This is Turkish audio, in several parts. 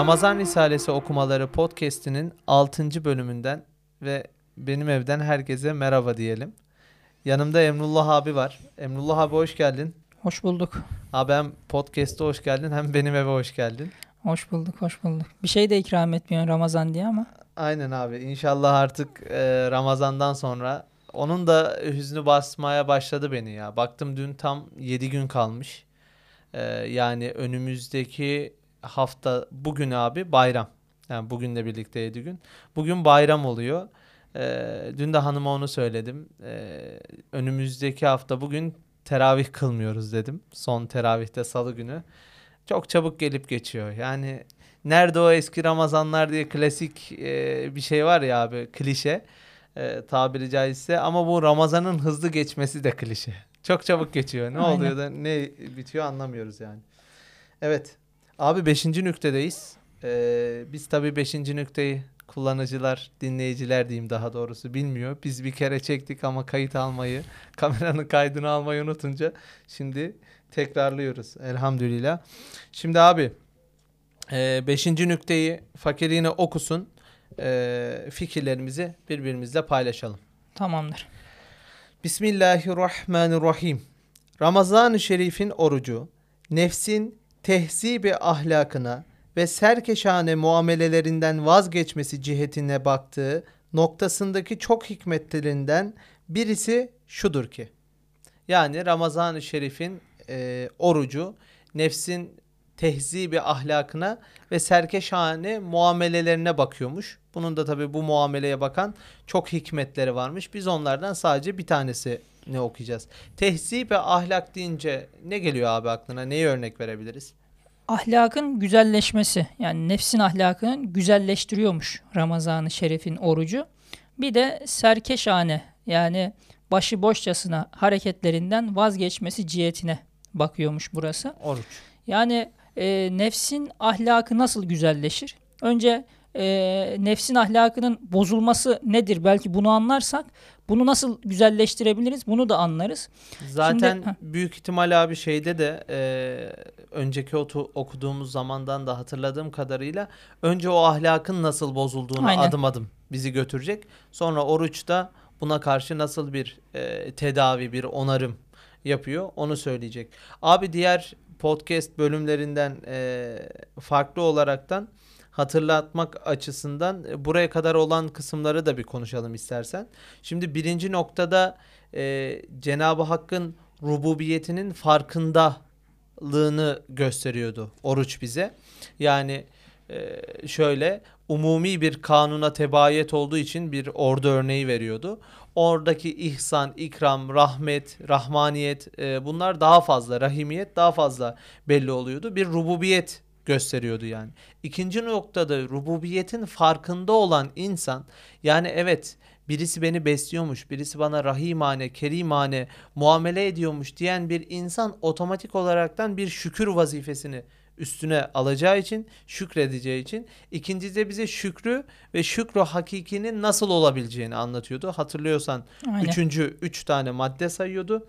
Ramazan Risalesi okumaları podcast'inin 6. bölümünden ve benim evden herkese merhaba diyelim. Yanımda Emrullah abi var. Emrullah abi hoş geldin. Hoş bulduk. Abi hem podcast'a hoş geldin hem benim eve hoş geldin. Hoş bulduk, hoş bulduk. Bir şey de ikram etmiyorsun Ramazan diye ama. Aynen abi. İnşallah artık e, Ramazan'dan sonra onun da hüznü basmaya başladı beni ya. Baktım dün tam 7 gün kalmış. E, yani önümüzdeki hafta bugün abi bayram. Yani bugünle birlikte 7 gün. Bugün bayram oluyor. E, dün de hanıma onu söyledim. E, önümüzdeki hafta bugün teravih kılmıyoruz dedim. Son teravihte salı günü. Çok çabuk gelip geçiyor. Yani nerede o eski Ramazanlar diye klasik e, bir şey var ya abi klişe e, tabiri caizse ama bu Ramazan'ın hızlı geçmesi de klişe. Çok çabuk geçiyor. Ne Aynen. oluyor da ne bitiyor anlamıyoruz yani. Evet. Abi 5. nüktedeyiz. Ee, biz tabii 5. nükteyi kullanıcılar, dinleyiciler diyeyim daha doğrusu bilmiyor. Biz bir kere çektik ama kayıt almayı, kameranın kaydını almayı unutunca şimdi tekrarlıyoruz elhamdülillah. Şimdi abi 5. nükteyi fakir yine okusun. Ee, fikirlerimizi birbirimizle paylaşalım. Tamamdır. Bismillahirrahmanirrahim. Ramazan-ı Şerif'in orucu, nefsin tehzibi ahlakına ve serkeşane muamelelerinden vazgeçmesi cihetine baktığı noktasındaki çok hikmetlerinden birisi şudur ki. Yani Ramazan-ı Şerif'in e, orucu, nefsin tehzibi ahlakına ve serkeşane muamelelerine bakıyormuş. Bunun da tabi bu muameleye bakan çok hikmetleri varmış. Biz onlardan sadece bir tanesi ne okuyacağız. Tehzib ve ahlak deyince ne geliyor abi aklına? Neyi örnek verebiliriz? Ahlakın güzelleşmesi yani nefsin ahlakının güzelleştiriyormuş Ramazan-ı Şerif'in orucu. Bir de serkeşane yani başıboşçasına hareketlerinden vazgeçmesi cihetine bakıyormuş burası. Oruç. Yani e, nefsin ahlakı nasıl güzelleşir? Önce e, nefsin ahlakının bozulması nedir? Belki bunu anlarsak bunu nasıl güzelleştirebiliriz? Bunu da anlarız. Zaten Şimdi- büyük ihtimal abi şeyde de e, önceki otu, okuduğumuz zamandan da hatırladığım kadarıyla önce o ahlakın nasıl bozulduğunu Aynen. adım adım bizi götürecek. Sonra oruçta buna karşı nasıl bir e, tedavi, bir onarım yapıyor onu söyleyecek. Abi diğer podcast bölümlerinden e, farklı olaraktan hatırlatmak açısından e, buraya kadar olan kısımları da bir konuşalım istersen. Şimdi birinci noktada e, Cenab-ı Hakk'ın rububiyetinin farkındalığını gösteriyordu oruç bize. Yani e, şöyle umumi bir kanuna tebayet olduğu için bir ordu örneği veriyordu. Oradaki ihsan, ikram, rahmet, rahmaniyet e, bunlar daha fazla, rahimiyet daha fazla belli oluyordu. Bir rububiyet gösteriyordu yani. İkinci noktada rububiyetin farkında olan insan yani evet birisi beni besliyormuş, birisi bana rahimane, kerimane muamele ediyormuş diyen bir insan otomatik olaraktan bir şükür vazifesini üstüne alacağı için, şükredeceği için. İkincisi de bize şükrü ve şükrü hakikinin nasıl olabileceğini anlatıyordu. Hatırlıyorsan Aynen. Üçüncü üç tane madde sayıyordu.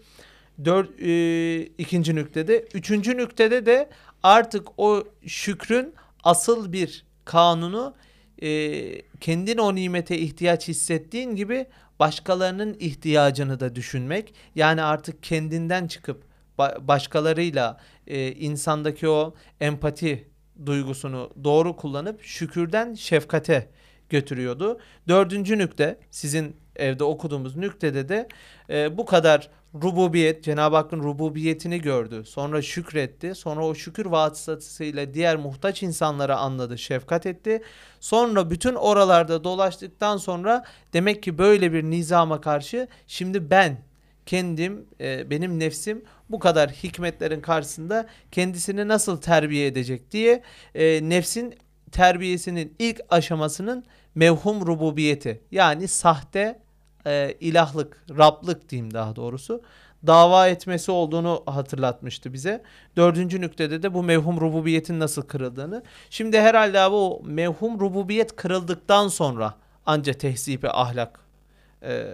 Dört, e, ikinci nüktede. Üçüncü nüktede de artık o şükrün asıl bir kanunu e, kendin o nimete ihtiyaç hissettiğin gibi başkalarının ihtiyacını da düşünmek. Yani artık kendinden çıkıp ba- başkalarıyla e, insandaki o empati duygusunu doğru kullanıp şükürden şefkate götürüyordu. Dördüncü nükte sizin evde okuduğumuz nüktede de e, bu kadar rububiyet Cenab-ı Hakk'ın rububiyetini gördü. Sonra şükretti. Sonra o şükür vasıtasıyla diğer muhtaç insanlara anladı, şefkat etti. Sonra bütün oralarda dolaştıktan sonra demek ki böyle bir nizama karşı şimdi ben kendim e, benim nefsim bu kadar hikmetlerin karşısında kendisini nasıl terbiye edecek diye e, nefsin terbiyesinin ilk aşamasının mevhum rububiyeti yani sahte e, ilahlık, Rablık diyeyim daha doğrusu dava etmesi olduğunu hatırlatmıştı bize. Dördüncü nüktede de bu mevhum rububiyetin nasıl kırıldığını. Şimdi herhalde abi o mevhum rububiyet kırıldıktan sonra anca tehzibi ahlak e,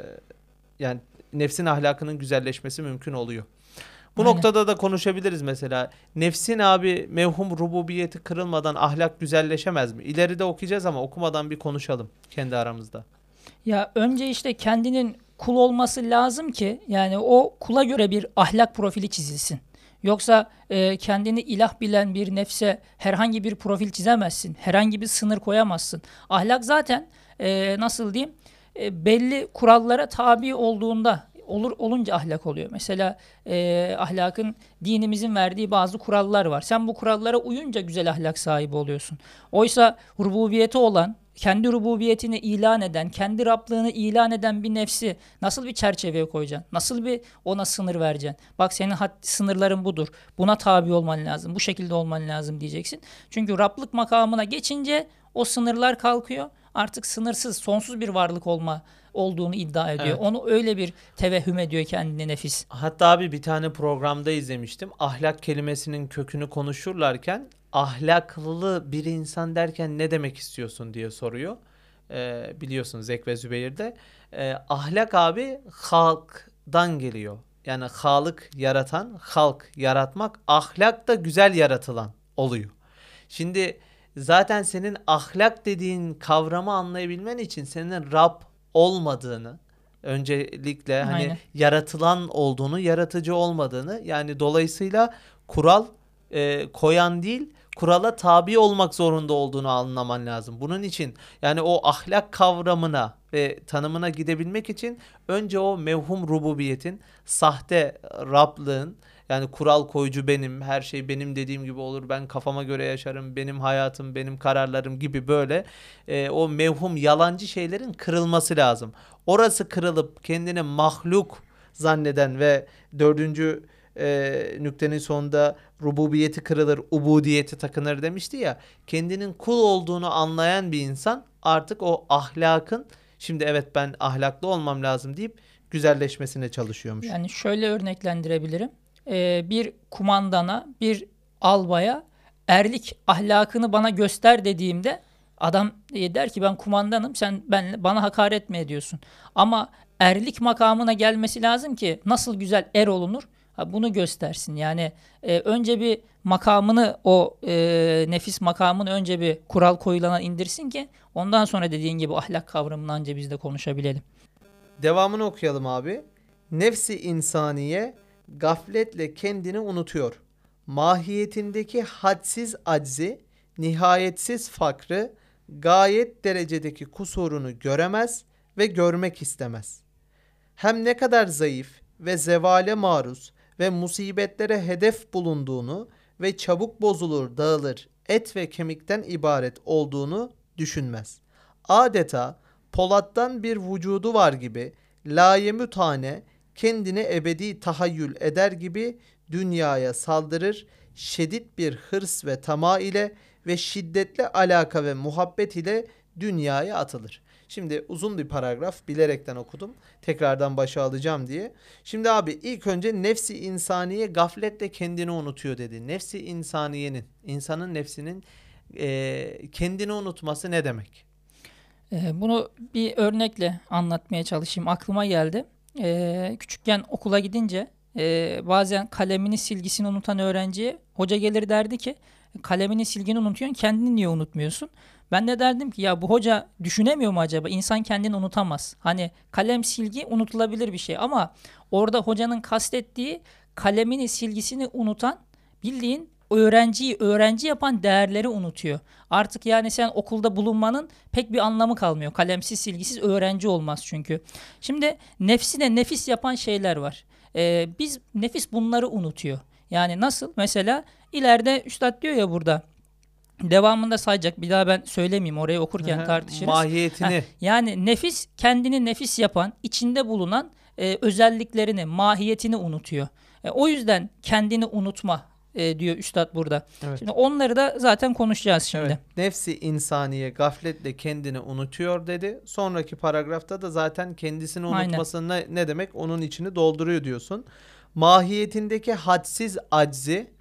yani nefsin ahlakının güzelleşmesi mümkün oluyor. Bu Aynen. noktada da konuşabiliriz mesela. Nefsin abi mevhum rububiyeti kırılmadan ahlak güzelleşemez mi? İleride okuyacağız ama okumadan bir konuşalım kendi aramızda. Ya önce işte kendinin kul olması lazım ki yani o kula göre bir ahlak profili çizilsin. Yoksa e, kendini ilah bilen bir nefse herhangi bir profil çizemezsin. Herhangi bir sınır koyamazsın. Ahlak zaten e, nasıl diyeyim e, belli kurallara tabi olduğunda olur olunca ahlak oluyor. Mesela e, ahlakın dinimizin verdiği bazı kurallar var. Sen bu kurallara uyunca güzel ahlak sahibi oluyorsun. Oysa rububiyeti olan kendi rububiyetini ilan eden, kendi Rablığını ilan eden bir nefsi nasıl bir çerçeveye koyacaksın? Nasıl bir ona sınır vereceksin? Bak senin had, sınırların budur. Buna tabi olman lazım. Bu şekilde olman lazım diyeceksin. Çünkü Rablık makamına geçince o sınırlar kalkıyor. Artık sınırsız, sonsuz bir varlık olma olduğunu iddia ediyor. Evet. Onu öyle bir tevehhüm ediyor kendine nefis. Hatta abi bir tane programda izlemiştim. Ahlak kelimesinin kökünü konuşurlarken ahlaklı bir insan derken ne demek istiyorsun diye soruyor. Ee, biliyorsun Zek ve Zübeyir'de. Ee, ahlak abi halktan geliyor. Yani halık yaratan, halk yaratmak, ahlak da güzel yaratılan oluyor. Şimdi zaten senin ahlak dediğin kavramı anlayabilmen için senin Rab olmadığını, öncelikle hani Aynen. yaratılan olduğunu, yaratıcı olmadığını yani dolayısıyla kural e, koyan değil, kurala tabi olmak zorunda olduğunu anlaman lazım. Bunun için yani o ahlak kavramına ve tanımına gidebilmek için önce o mevhum rububiyetin, sahte Rablığın yani kural koyucu benim, her şey benim dediğim gibi olur, ben kafama göre yaşarım, benim hayatım, benim kararlarım gibi böyle e, o mevhum yalancı şeylerin kırılması lazım. Orası kırılıp kendini mahluk zanneden ve dördüncü e, nüktenin sonunda rububiyeti kırılır, ubudiyeti takınır demişti ya. Kendinin kul olduğunu anlayan bir insan artık o ahlakın şimdi evet ben ahlaklı olmam lazım deyip güzelleşmesine çalışıyormuş. Yani şöyle örneklendirebilirim. Ee, bir kumandana, bir albaya erlik ahlakını bana göster dediğimde adam e, der ki ben kumandanım sen ben bana hakaret mi ediyorsun? Ama erlik makamına gelmesi lazım ki nasıl güzel er olunur? Bunu göstersin. Yani e, önce bir makamını o e, nefis makamını önce bir kural koyulana indirsin ki ondan sonra dediğin gibi ahlak kavramını anca biz de konuşabilelim. Devamını okuyalım abi. Nefsi insaniye gafletle kendini unutuyor. Mahiyetindeki hadsiz aczi, nihayetsiz fakrı, gayet derecedeki kusurunu göremez ve görmek istemez. Hem ne kadar zayıf ve zevale maruz ve musibetlere hedef bulunduğunu ve çabuk bozulur, dağılır, et ve kemikten ibaret olduğunu düşünmez. Adeta Polat'tan bir vücudu var gibi layemütane kendini ebedi tahayyül eder gibi dünyaya saldırır, şiddet bir hırs ve tama ile ve şiddetli alaka ve muhabbet ile dünyaya atılır. Şimdi uzun bir paragraf bilerekten okudum. Tekrardan başa alacağım diye. Şimdi abi ilk önce nefsi insaniye gafletle kendini unutuyor dedi. Nefsi insaniyenin, insanın nefsinin eee, kendini unutması ne demek? Bunu bir örnekle anlatmaya çalışayım. Aklıma geldi. Ee, küçükken okula gidince e, bazen kalemini silgisini unutan öğrenciye hoca gelir derdi ki kalemini silgini unutuyorsun kendini niye unutmuyorsun? Ben de derdim ki ya bu hoca düşünemiyor mu acaba? İnsan kendini unutamaz. Hani kalem silgi unutulabilir bir şey ama orada hocanın kastettiği kalemini silgisini unutan bildiğin öğrenciyi öğrenci yapan değerleri unutuyor. Artık yani sen okulda bulunmanın pek bir anlamı kalmıyor. Kalemsiz silgisiz öğrenci olmaz çünkü. Şimdi nefsine nefis yapan şeyler var. Ee, biz nefis bunları unutuyor. Yani nasıl? Mesela ileride üstad diyor ya burada devamında sayacak. Bir daha ben söylemeyeyim orayı okurken tartışırız. Mahiyetini. Heh, yani nefis kendini nefis yapan, içinde bulunan e, özelliklerini, mahiyetini unutuyor. E, o yüzden kendini unutma e, diyor üstad burada. Evet. Şimdi onları da zaten konuşacağız şimdi. Evet. Nefsi insaniye gafletle kendini unutuyor dedi. Sonraki paragrafta da zaten kendisini Aynen. unutması ne, ne demek onun içini dolduruyor diyorsun. Mahiyetindeki hadsiz aczi,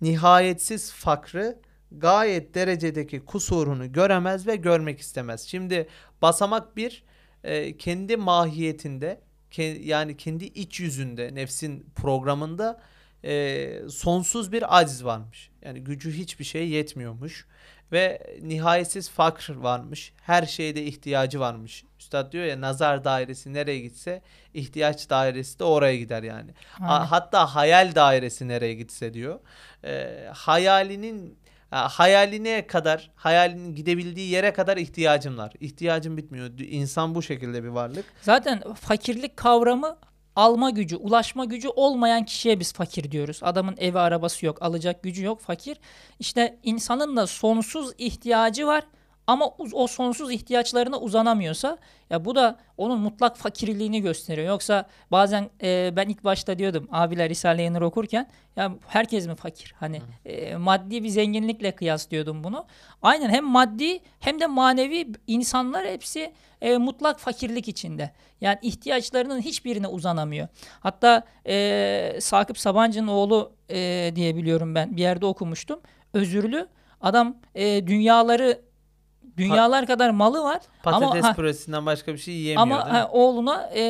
nihayetsiz fakrı, gayet derecedeki kusurunu göremez ve görmek istemez. Şimdi basamak bir e, kendi mahiyetinde ke- yani kendi iç yüzünde nefsin programında e, sonsuz bir aciz varmış. Yani gücü hiçbir şeye yetmiyormuş ve nihayetsiz fakr varmış. Her şeyde ihtiyacı varmış. Üstad diyor ya nazar dairesi nereye gitse ihtiyaç dairesi de oraya gider yani. Aynen. Hatta hayal dairesi nereye gitse diyor. Ee, hayalinin ha, hayaline kadar, hayalinin gidebildiği yere kadar ihtiyacım var. İhtiyacım bitmiyor. İnsan bu şekilde bir varlık. Zaten fakirlik kavramı alma gücü, ulaşma gücü olmayan kişiye biz fakir diyoruz. Adamın evi arabası yok, alacak gücü yok, fakir. İşte insanın da sonsuz ihtiyacı var ama o sonsuz ihtiyaçlarına uzanamıyorsa ya bu da onun mutlak fakirliğini gösteriyor. Yoksa bazen e, ben ilk başta diyordum abiler Risale-i Nur okurken ya herkes mi fakir? Hani e, maddi bir zenginlikle kıyaslıyordum bunu. Aynen hem maddi hem de manevi insanlar hepsi e, mutlak fakirlik içinde. Yani ihtiyaçlarının hiçbirine uzanamıyor. Hatta e, Sakıp Sabancı'nın oğlu e, diye biliyorum ben bir yerde okumuştum. Özürlü adam e, dünyaları dünyalar kadar malı var Patates ama ha, püresinden başka bir şey yiyemiyor ama ha, oğluna e,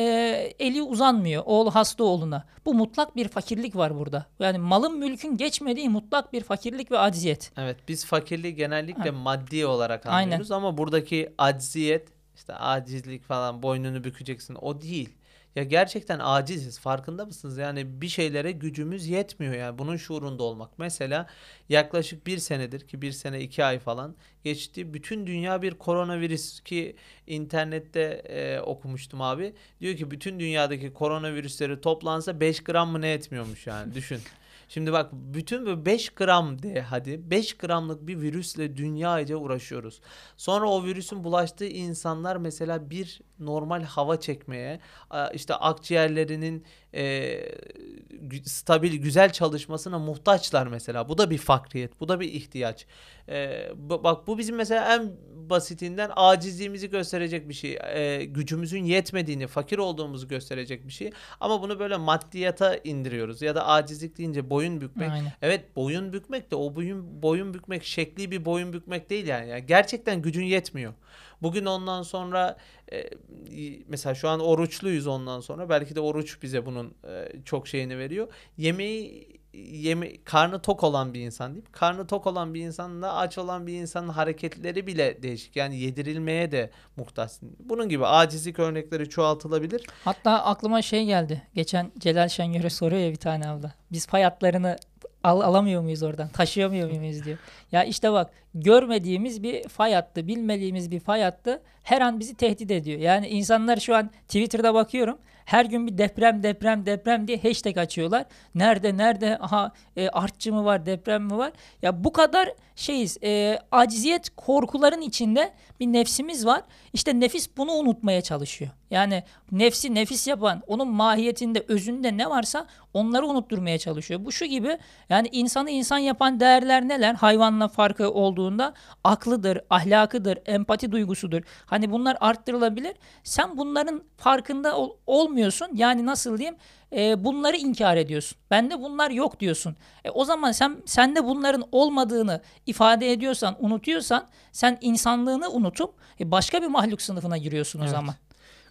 eli uzanmıyor. Oğlu hasta oğluna. Bu mutlak bir fakirlik var burada. Yani malın mülkün geçmediği mutlak bir fakirlik ve acziyet. Evet biz fakirliği genellikle maddi olarak Aynen. anlıyoruz ama buradaki acziyet işte acizlik falan boynunu bükeceksin o değil. Ya gerçekten aciziz farkında mısınız? Yani bir şeylere gücümüz yetmiyor yani bunun şuurunda olmak. Mesela yaklaşık bir senedir ki bir sene iki ay falan geçti. Bütün dünya bir koronavirüs ki internette e, okumuştum abi. Diyor ki bütün dünyadaki koronavirüsleri toplansa 5 gram mı ne etmiyormuş yani düşün. Şimdi bak bütün bu 5 gram de hadi 5 gramlık bir virüsle dünyaca uğraşıyoruz. Sonra o virüsün bulaştığı insanlar mesela bir normal hava çekmeye işte akciğerlerinin e, stabil güzel çalışmasına muhtaçlar mesela. Bu da bir fakriyet, bu da bir ihtiyaç. E, bak bu bizim mesela en basitinden acizliğimizi gösterecek bir şey. E, gücümüzün yetmediğini, fakir olduğumuzu gösterecek bir şey. Ama bunu böyle maddiyata indiriyoruz ya da acizlik deyince boyun bükmek. Aynen. Evet boyun bükmek de o boyun boyun bükmek şekli bir boyun bükmek değil yani. Yani gerçekten gücün yetmiyor. Bugün ondan sonra e, mesela şu an oruçluyuz ondan sonra belki de oruç bize bunun e, çok şeyini veriyor. Yemeği yeme karnı tok olan bir insan değil. Karnı tok olan bir insanla aç olan bir insanın hareketleri bile değişik. Yani yedirilmeye de muhtaç. Bunun gibi acizlik örnekleri çoğaltılabilir. Hatta aklıma şey geldi. Geçen Celal Şengör'e soruyor ya bir tane abla. Biz pay hatlarını al alamıyor muyuz oradan? Taşıyamıyor muyuz diyor. Ya işte bak görmediğimiz bir fay hattı, bilmediğimiz bir fay hattı her an bizi tehdit ediyor. Yani insanlar şu an Twitter'da bakıyorum. Her gün bir deprem deprem deprem diye hashtag açıyorlar. Nerede nerede aha e, artçı mı var deprem mi var? Ya bu kadar şeyiz e, aciziyet korkuların içinde bir nefsimiz var. İşte nefis bunu unutmaya çalışıyor. Yani nefsi nefis yapan onun mahiyetinde özünde ne varsa onları unutturmaya çalışıyor. Bu şu gibi yani insanı insan yapan değerler neler? Hayvanla farkı olduğunda aklıdır, ahlakıdır, empati duygusudur. Hani bunlar arttırılabilir. Sen bunların farkında ol- olmuyorsun. Yani nasıl diyeyim? E, bunları inkar ediyorsun. Bende bunlar yok diyorsun. E, o zaman sen sende bunların olmadığını ifade ediyorsan, unutuyorsan sen insanlığını unutup e, başka bir mahluk sınıfına giriyorsun o Evet. zaman.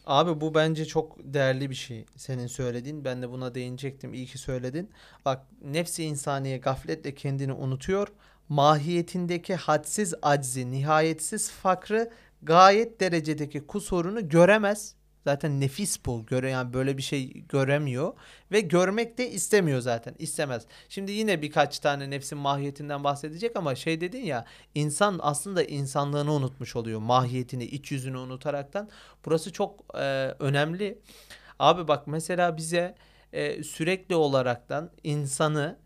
Abi bu bence çok değerli bir şey senin söylediğin. Ben de buna değinecektim. İyi ki söyledin. Bak nefsi insaniye gafletle kendini unutuyor. Mahiyetindeki hadsiz aczi, nihayetsiz fakrı, gayet derecedeki kusurunu göremez. Zaten nefis bu. Göre yani böyle bir şey göremiyor ve görmek de istemiyor zaten. istemez. Şimdi yine birkaç tane nefsin mahiyetinden bahsedecek ama şey dedin ya insan aslında insanlığını unutmuş oluyor. Mahiyetini, iç yüzünü unutaraktan. Burası çok e, önemli. Abi bak mesela bize e, sürekli olaraktan insanı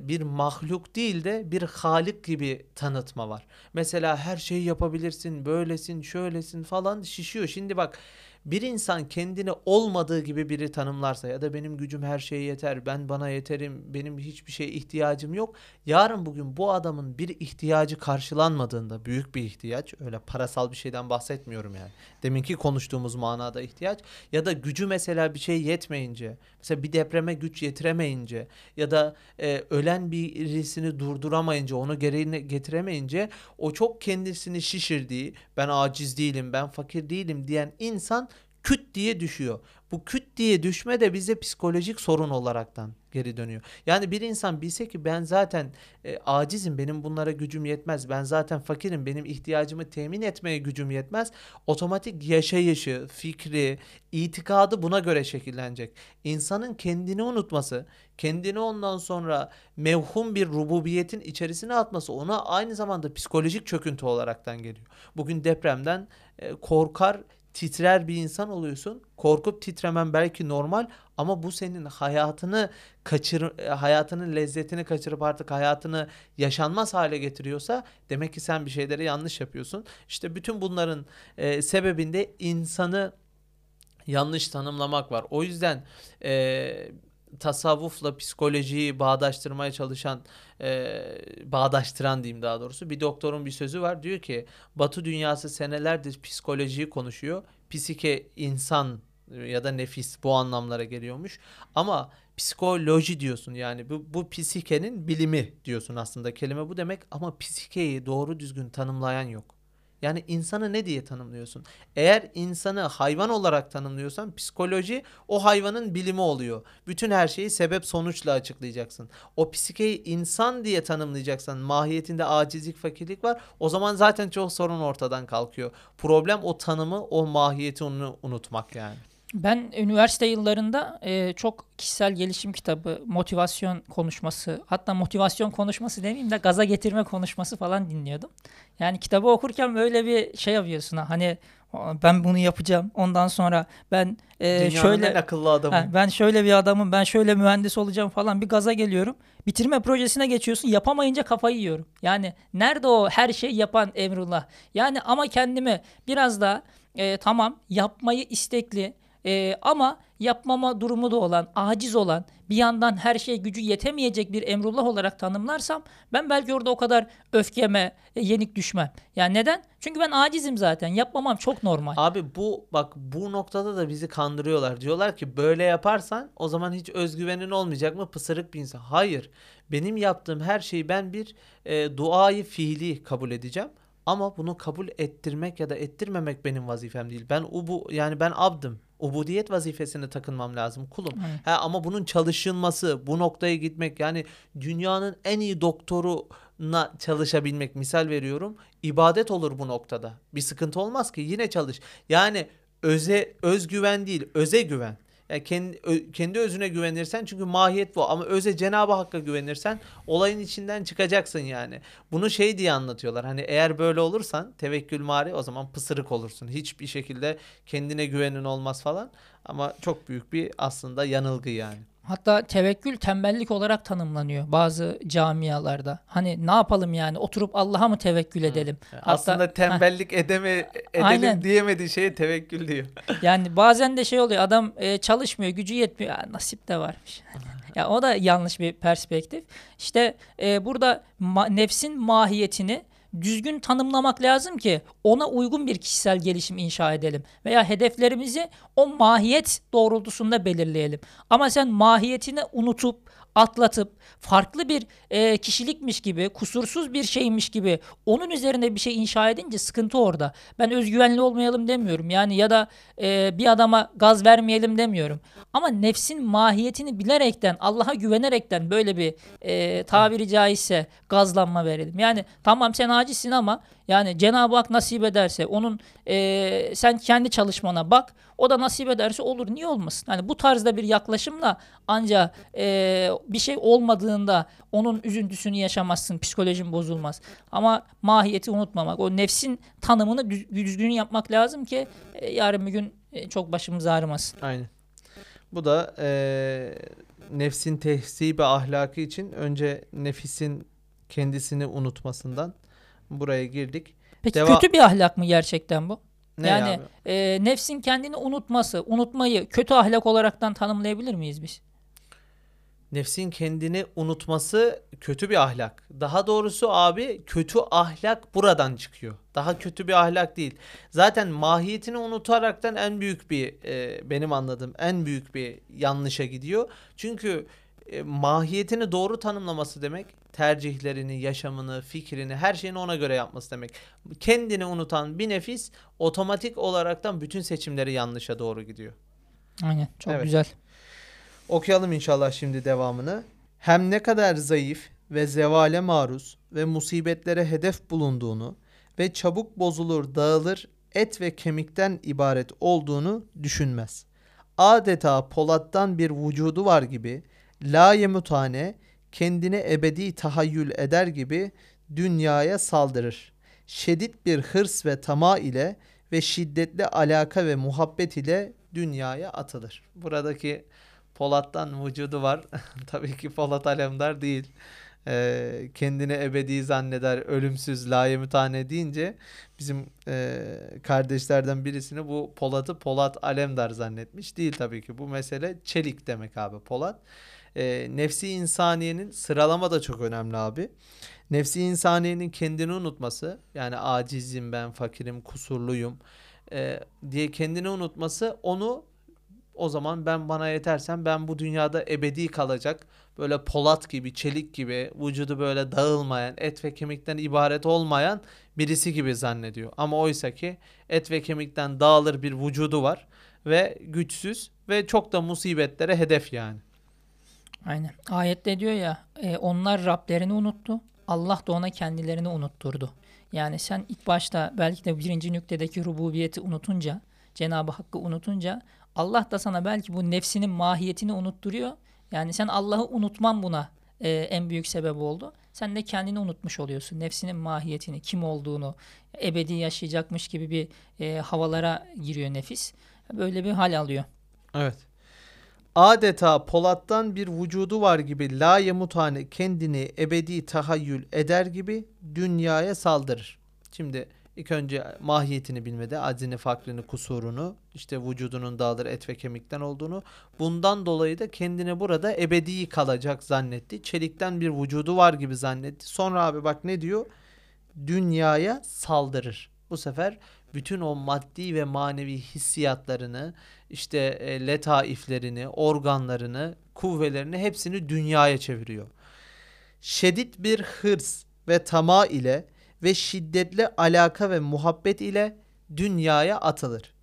bir mahluk değil de bir halik gibi tanıtma var. Mesela her şeyi yapabilirsin, böylesin, şöylesin falan şişiyor. Şimdi bak bir insan kendini olmadığı gibi biri tanımlarsa ya da benim gücüm her şeye yeter, ben bana yeterim, benim hiçbir şeye ihtiyacım yok. Yarın bugün bu adamın bir ihtiyacı karşılanmadığında büyük bir ihtiyaç, öyle parasal bir şeyden bahsetmiyorum yani. Deminki konuştuğumuz manada ihtiyaç ya da gücü mesela bir şey yetmeyince, mesela bir depreme güç yetiremeyince ya da e, ölen birisini durduramayınca, onu gereğine getiremeyince o çok kendisini şişirdiği, ben aciz değilim, ben fakir değilim diyen insan küt diye düşüyor. Bu küt diye düşme de bize psikolojik sorun olaraktan geri dönüyor. Yani bir insan bilse ki ben zaten e, acizim, benim bunlara gücüm yetmez. Ben zaten fakirim, benim ihtiyacımı temin etmeye gücüm yetmez. Otomatik yaşayışı, fikri, itikadı buna göre şekillenecek. İnsanın kendini unutması, kendini ondan sonra mevhum bir rububiyetin içerisine atması ona aynı zamanda psikolojik çöküntü olaraktan geliyor. Bugün depremden e, korkar, titrer bir insan oluyorsun. Korkup titremen belki normal ama bu senin hayatını kaçır e, hayatının lezzetini kaçırıp artık hayatını yaşanmaz hale getiriyorsa demek ki sen bir şeyleri yanlış yapıyorsun. İşte bütün bunların e, sebebinde insanı yanlış tanımlamak var. O yüzden e, tasavvufla psikolojiyi bağdaştırmaya çalışan e, bağdaştıran diyeyim daha doğrusu bir doktorun bir sözü var. Diyor ki Batı dünyası senelerdir psikolojiyi konuşuyor. Psike insan ya da nefis bu anlamlara geliyormuş. Ama psikoloji diyorsun yani bu, bu psikenin bilimi diyorsun aslında. Kelime bu demek ama psikeyi doğru düzgün tanımlayan yok. Yani insanı ne diye tanımlıyorsun? Eğer insanı hayvan olarak tanımlıyorsan psikoloji o hayvanın bilimi oluyor. Bütün her şeyi sebep sonuçla açıklayacaksın. O psikeyi insan diye tanımlayacaksan mahiyetinde acizlik fakirlik var. O zaman zaten çok sorun ortadan kalkıyor. Problem o tanımı o mahiyeti unutmak yani. Ben üniversite yıllarında e, çok kişisel gelişim kitabı, motivasyon konuşması, hatta motivasyon konuşması demeyeyim de gaza getirme konuşması falan dinliyordum. Yani kitabı okurken böyle bir şey yapıyorsun ha, hani ben bunu yapacağım. Ondan sonra ben e, şöyle en akıllı adamım. Ha, ben şöyle bir adamım. Ben şöyle mühendis olacağım falan bir gaza geliyorum. Bitirme projesine geçiyorsun. Yapamayınca kafayı yiyorum. Yani nerede o her şey yapan Emrullah? Yani ama kendimi biraz da e, tamam yapmayı istekli ee, ama yapmama durumu da olan, aciz olan, bir yandan her şey gücü yetemeyecek bir emrullah olarak tanımlarsam ben belki orada o kadar öfkeme e, yenik düşmem. Yani neden? Çünkü ben acizim zaten. Yapmamam çok normal. Abi bu bak bu noktada da bizi kandırıyorlar. Diyorlar ki böyle yaparsan o zaman hiç özgüvenin olmayacak mı? Pısırık bir insan. Hayır. Benim yaptığım her şeyi ben bir e, duayı fiili kabul edeceğim. Ama bunu kabul ettirmek ya da ettirmemek benim vazifem değil. Ben ubu yani ben abdım ubudiyet vazifesine takınmam lazım kulum. Evet. Ha, ama bunun çalışılması, bu noktaya gitmek yani dünyanın en iyi doktoruna çalışabilmek misal veriyorum. ibadet olur bu noktada. Bir sıkıntı olmaz ki yine çalış. Yani öze özgüven değil, öze güven. Yani kendi, ö, kendi özüne güvenirsen çünkü mahiyet bu ama öze Cenab-ı Hakk'a güvenirsen olayın içinden çıkacaksın yani. Bunu şey diye anlatıyorlar. Hani eğer böyle olursan tevekkül mari o zaman pısırık olursun. Hiçbir şekilde kendine güvenin olmaz falan. Ama çok büyük bir aslında yanılgı yani. Hatta tevekkül tembellik olarak tanımlanıyor bazı camialarda. Hani ne yapalım yani oturup Allah'a mı tevekkül edelim? Hatta, Aslında tembellik heh, edeme edelim aynen. diyemediği şeye tevekkül diyor. Yani bazen de şey oluyor adam e, çalışmıyor gücü yetmiyor ya, nasip de varmış. ya o da yanlış bir perspektif. İşte e, burada ma- nefsin mahiyetini düzgün tanımlamak lazım ki ona uygun bir kişisel gelişim inşa edelim. Veya hedeflerimizi o mahiyet doğrultusunda belirleyelim. Ama sen mahiyetini unutup atlatıp farklı bir e, kişilikmiş gibi, kusursuz bir şeymiş gibi onun üzerine bir şey inşa edince sıkıntı orada. Ben özgüvenli olmayalım demiyorum. Yani ya da e, bir adama gaz vermeyelim demiyorum. Ama nefsin mahiyetini bilerekten, Allah'a güvenerekten böyle bir e, tabiri caizse gazlanma verelim. Yani tamam sen acizsin ama yani Cenab-ı Hak nasip ederse onun e, sen kendi çalışmana bak. O da nasip ederse olur. Niye olmasın? Yani bu tarzda bir yaklaşımla ancak e, bir şey olmadığında onun üzüntüsünü yaşamazsın. Psikolojin bozulmaz. Ama mahiyeti unutmamak. O nefsin tanımını düzgün yapmak lazım ki e, yarın bir gün e, çok başımız ağrımasın. Aynen. Bu da e, nefsin tehzibi ahlakı için önce nefisin kendisini unutmasından buraya girdik. Peki Deva- kötü bir ahlak mı gerçekten bu? Ne yani e, nefsin kendini unutması, unutmayı kötü ahlak olaraktan tanımlayabilir miyiz biz? Nefsin kendini unutması kötü bir ahlak. Daha doğrusu abi kötü ahlak buradan çıkıyor. Daha kötü bir ahlak değil. Zaten mahiyetini unutaraktan en büyük bir e, benim anladığım en büyük bir yanlışa gidiyor. Çünkü e, mahiyetini doğru tanımlaması demek tercihlerini, yaşamını, fikrini, her şeyini ona göre yapması demek. Kendini unutan bir nefis otomatik olaraktan bütün seçimleri yanlışa doğru gidiyor. Aynen çok Evet. güzel. Okuyalım inşallah şimdi devamını. Hem ne kadar zayıf ve zevale maruz ve musibetlere hedef bulunduğunu ve çabuk bozulur, dağılır, et ve kemikten ibaret olduğunu düşünmez. Adeta polattan bir vücudu var gibi, la yemutane, kendini ebedi tahayyül eder gibi dünyaya saldırır. Şedid bir hırs ve tama ile ve şiddetli alaka ve muhabbet ile dünyaya atılır. Buradaki Polat'tan vücudu var. Tabii ki Polat Alemdar değil. Ee, kendini ebedi zanneder, ölümsüz, layemütane deyince bizim e, kardeşlerden birisini bu Polat'ı Polat Alemdar zannetmiş. Değil tabii ki. Bu mesele çelik demek abi Polat. Ee, nefsi insaniyenin sıralama da çok önemli abi. Nefsi insaniyenin kendini unutması yani acizim ben, fakirim, kusurluyum e, diye kendini unutması onu o zaman ben bana yetersem ben bu dünyada ebedi kalacak. Böyle polat gibi, çelik gibi, vücudu böyle dağılmayan, et ve kemikten ibaret olmayan birisi gibi zannediyor. Ama oysa ki et ve kemikten dağılır bir vücudu var ve güçsüz ve çok da musibetlere hedef yani. Aynen. Ayette diyor ya e, onlar Rablerini unuttu. Allah da ona kendilerini unutturdu. Yani sen ilk başta belki de birinci nüktedeki rububiyeti unutunca, Cenab-ı Hakk'ı unutunca Allah da sana belki bu nefsinin mahiyetini unutturuyor. Yani sen Allah'ı unutman buna e, en büyük sebep oldu. Sen de kendini unutmuş oluyorsun. Nefsinin mahiyetini, kim olduğunu, ebedi yaşayacakmış gibi bir e, havalara giriyor nefis. Böyle bir hal alıyor. Evet. Adeta Polat'tan bir vücudu var gibi la yemutane kendini ebedi tahayyül eder gibi dünyaya saldırır. Şimdi ilk önce mahiyetini bilmedi, aczini, fakrini, kusurunu, işte vücudunun dağılır et ve kemikten olduğunu. Bundan dolayı da kendini burada ebedi kalacak zannetti. Çelikten bir vücudu var gibi zannetti. Sonra abi bak ne diyor? Dünyaya saldırır. Bu sefer bütün o maddi ve manevi hissiyatlarını, işte e, letaiflerini, organlarını, kuvvelerini hepsini dünyaya çeviriyor. Şedid bir hırs ve tama ile ve şiddetli alaka ve muhabbet ile dünyaya atılır.